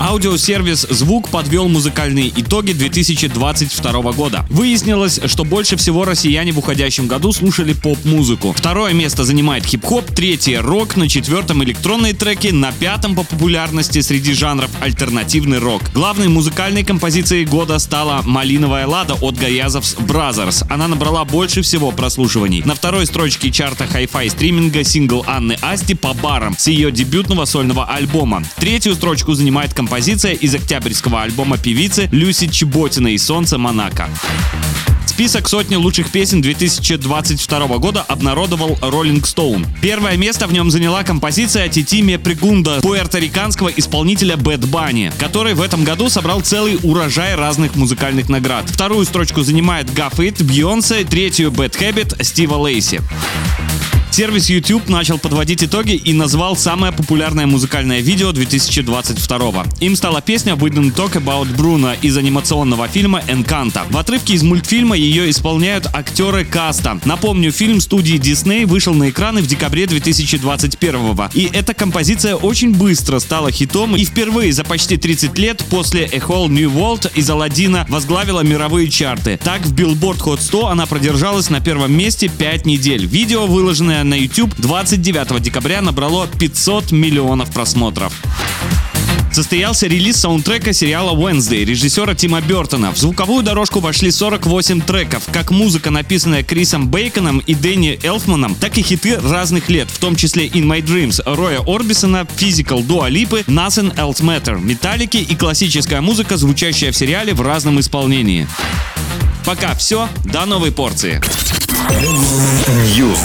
Аудиосервис «Звук» подвел музыкальные итоги 2022 года. Выяснилось, что больше всего россияне в уходящем году слушали поп-музыку. Второе место занимает хип-хоп, третье — рок, на четвертом — электронные треки, на пятом по популярности среди жанров альтернативный рок. Главной музыкальной композицией года стала «Малиновая лада» от Gayazovs Brothers. Она набрала больше всего прослушиваний. На второй строчке чарта хай-фай стриминга сингл Анны Асти по барам с ее дебютного сольного альбома. Третью строчку занимает композиция композиция из октябрьского альбома певицы Люси Чеботиной «Солнце Монако». Список сотни лучших песен 2022 года обнародовал Rolling Stone. Первое место в нем заняла композиция Титиме Пригунда пуэрториканского исполнителя Bad Bunny, который в этом году собрал целый урожай разных музыкальных наград. Вторую строчку занимает It, Бейонсе, третью Bad Habit Стива Лейси. Сервис YouTube начал подводить итоги и назвал самое популярное музыкальное видео 2022. Им стала песня Don't Talk About Bruno из анимационного фильма Encanto. В отрывке из мультфильма ее исполняют актеры каста. Напомню, фильм студии Disney вышел на экраны в декабре 2021 и эта композиция очень быстро стала хитом и впервые за почти 30 лет после A Whole New World из Алладина возглавила мировые чарты. Так в Billboard Hot 100 она продержалась на первом месте 5 недель. Видео, выложенное на YouTube 29 декабря набрало 500 миллионов просмотров. Состоялся релиз саундтрека сериала Wednesday режиссера Тима Бертона. В звуковую дорожку вошли 48 треков, как музыка, написанная Крисом Бейконом и Дэнни Элфманом, так и хиты разных лет, в том числе In My Dreams, Роя Орбисона, Physical, Дуа Липы, Nothing Else Matter, Металлики и классическая музыка, звучащая в сериале в разном исполнении. Пока все, до новой порции. News.